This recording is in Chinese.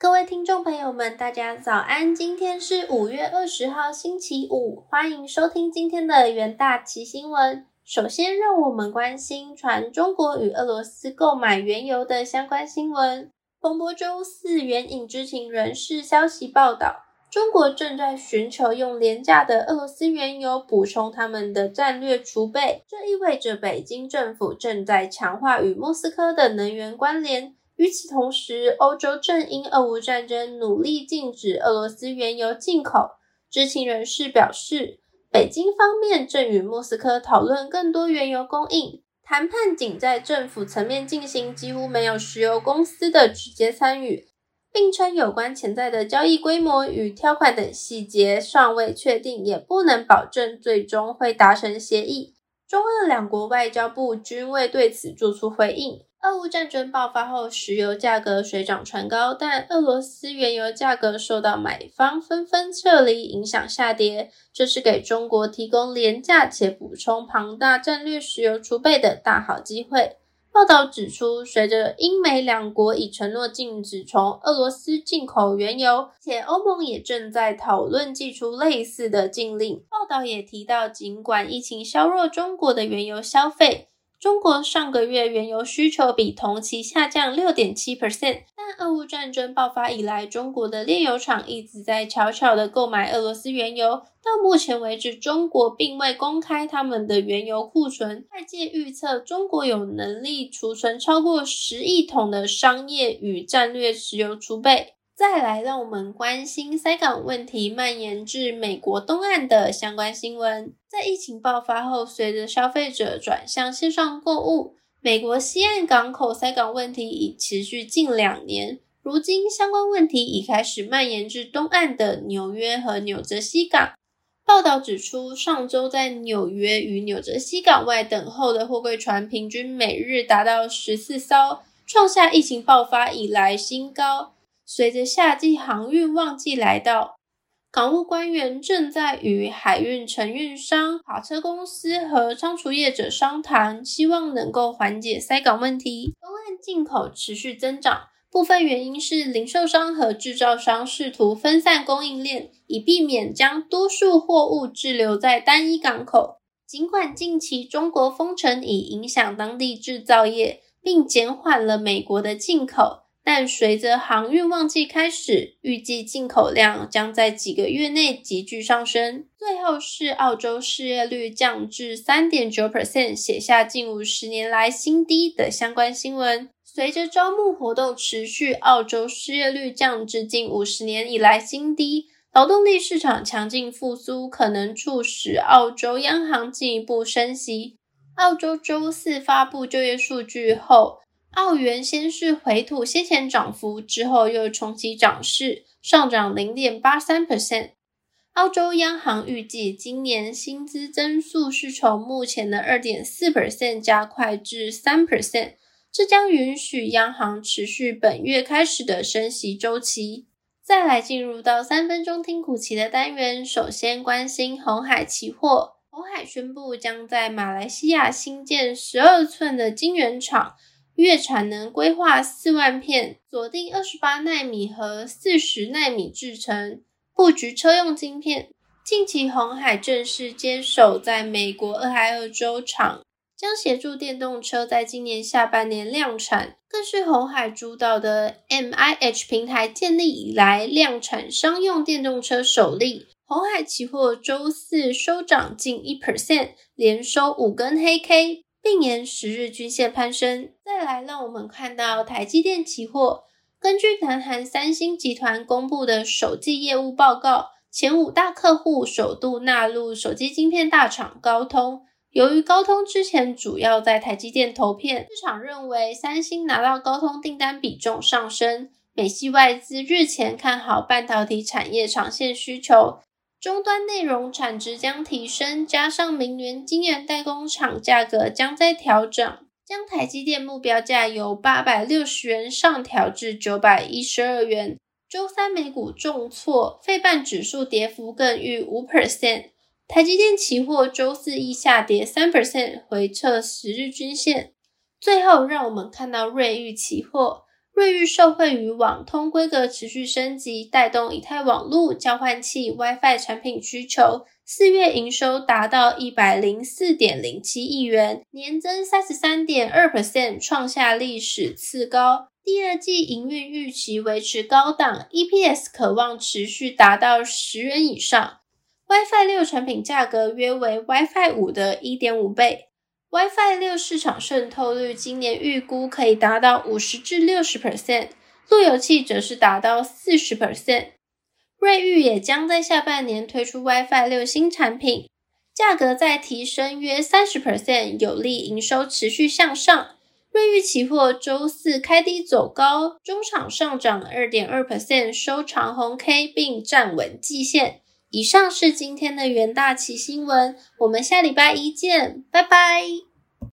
各位听众朋友们，大家早安！今天是五月二十号，星期五，欢迎收听今天的元大奇新闻。首先，让我们关心传中国与俄罗斯购买原油的相关新闻。彭博周四援引知情人士消息报道，中国正在寻求用廉价的俄罗斯原油补充他们的战略储备，这意味着北京政府正在强化与莫斯科的能源关联。与此同时，欧洲正因俄乌战争努力禁止俄罗斯原油进口。知情人士表示，北京方面正与莫斯科讨论更多原油供应谈判，仅在政府层面进行，几乎没有石油公司的直接参与，并称有关潜在的交易规模与条款等细节尚未确定，也不能保证最终会达成协议。中俄两国外交部均未对此作出回应。俄乌战争爆发后，石油价格水涨船高，但俄罗斯原油价格受到买方纷纷撤离影响下跌，这是给中国提供廉价且补充庞大战略石油储备的大好机会。报道指出，随着英美两国已承诺禁止从俄罗斯进口原油，且欧盟也正在讨论寄出类似的禁令。报道也提到，尽管疫情削弱中国的原油消费。中国上个月原油需求比同期下降六点七 percent，俄乌战争爆发以来，中国的炼油厂一直在悄悄的购买俄罗斯原油。到目前为止，中国并未公开他们的原油库存。外界预测，中国有能力储存超过十亿桶的商业与战略石油储备。再来，让我们关心塞港问题蔓延至美国东岸的相关新闻。在疫情爆发后，随着消费者转向线上购物，美国西岸港口塞港问题已持续近两年。如今，相关问题已开始蔓延至东岸的纽约和纽泽西港。报道指出，上周在纽约与纽泽西港外等候的货柜船平均每日达到十四艘，创下疫情爆发以来新高。随着夏季航运旺季来到，港务官员正在与海运承运商、卡车公司和仓储业者商谈，希望能够缓解塞港问题。东岸进口持续增长，部分原因是零售商和制造商试图分散供应链，以避免将多数货物滞留在单一港口。尽管近期中国封城已影响当地制造业，并减缓了美国的进口。但随着航运旺季开始，预计进口量将在几个月内急剧上升。最后是澳洲失业率降至三点九 percent，写下近五十年来新低的相关新闻。随着招募活动持续，澳洲失业率降至近五十年以来新低。劳动力市场强劲复苏，可能促使澳洲央行进一步升息。澳洲周四发布就业数据后。澳元先是回吐先前涨幅，之后又重启涨势，上涨零点八三 percent。澳洲央行预计今年薪资增速是从目前的二点四 percent 加快至三 percent，这将允许央行持续本月开始的升息周期。再来进入到三分钟听股期的单元，首先关心红海期货。红海宣布将在马来西亚新建十二寸的晶圆厂。月产能规划四万片，锁定二十八纳米和四十纳米制程，布局车用晶片。近期红海正式接手在美国俄亥俄州厂，将协助电动车在今年下半年量产，更是红海主导的 M I H 平台建立以来量产商用电动车首例。红海期货周四收涨近一 percent，连收五根黑 K。并沿十日均线攀升。再来，让我们看到台积电期货。根据南韩三星集团公布的首季业务报告，前五大客户首度纳入手机晶片大厂高通。由于高通之前主要在台积电投片，市场认为三星拿到高通订单比重上升。美系外资日前看好半导体产业长线需求。终端内容产值将提升，加上明年晶圆代工厂价格将在调整，将台积电目标价由八百六十元上调至九百一十二元。周三美股重挫，费半指数跌幅更逾五 percent。台积电期货周四亦下跌三 percent，回撤十日均线。最后，让我们看到瑞昱期货。瑞昱受惠于网通规格持续升级，带动以太网络、交换器、WiFi 产品需求。四月营收达到一百零四点零七亿元，年增三十三点二 percent，创下历史次高。第二季营运预期维持高档，EPS 可望持续达到十元以上。WiFi 六产品价格约为 WiFi 五的一点五倍，WiFi 六市场渗透率今年预估可以达到五十至六十 percent，路由器则是达到四十 percent。瑞昱也将在下半年推出 WiFi 六新产品，价格再提升约三十 percent，有利营收持续向上。瑞昱期货周四开低走高，中场上涨二点二 percent，收长红 K 并站稳季线。以上是今天的元大旗新闻，我们下礼拜一见，拜拜。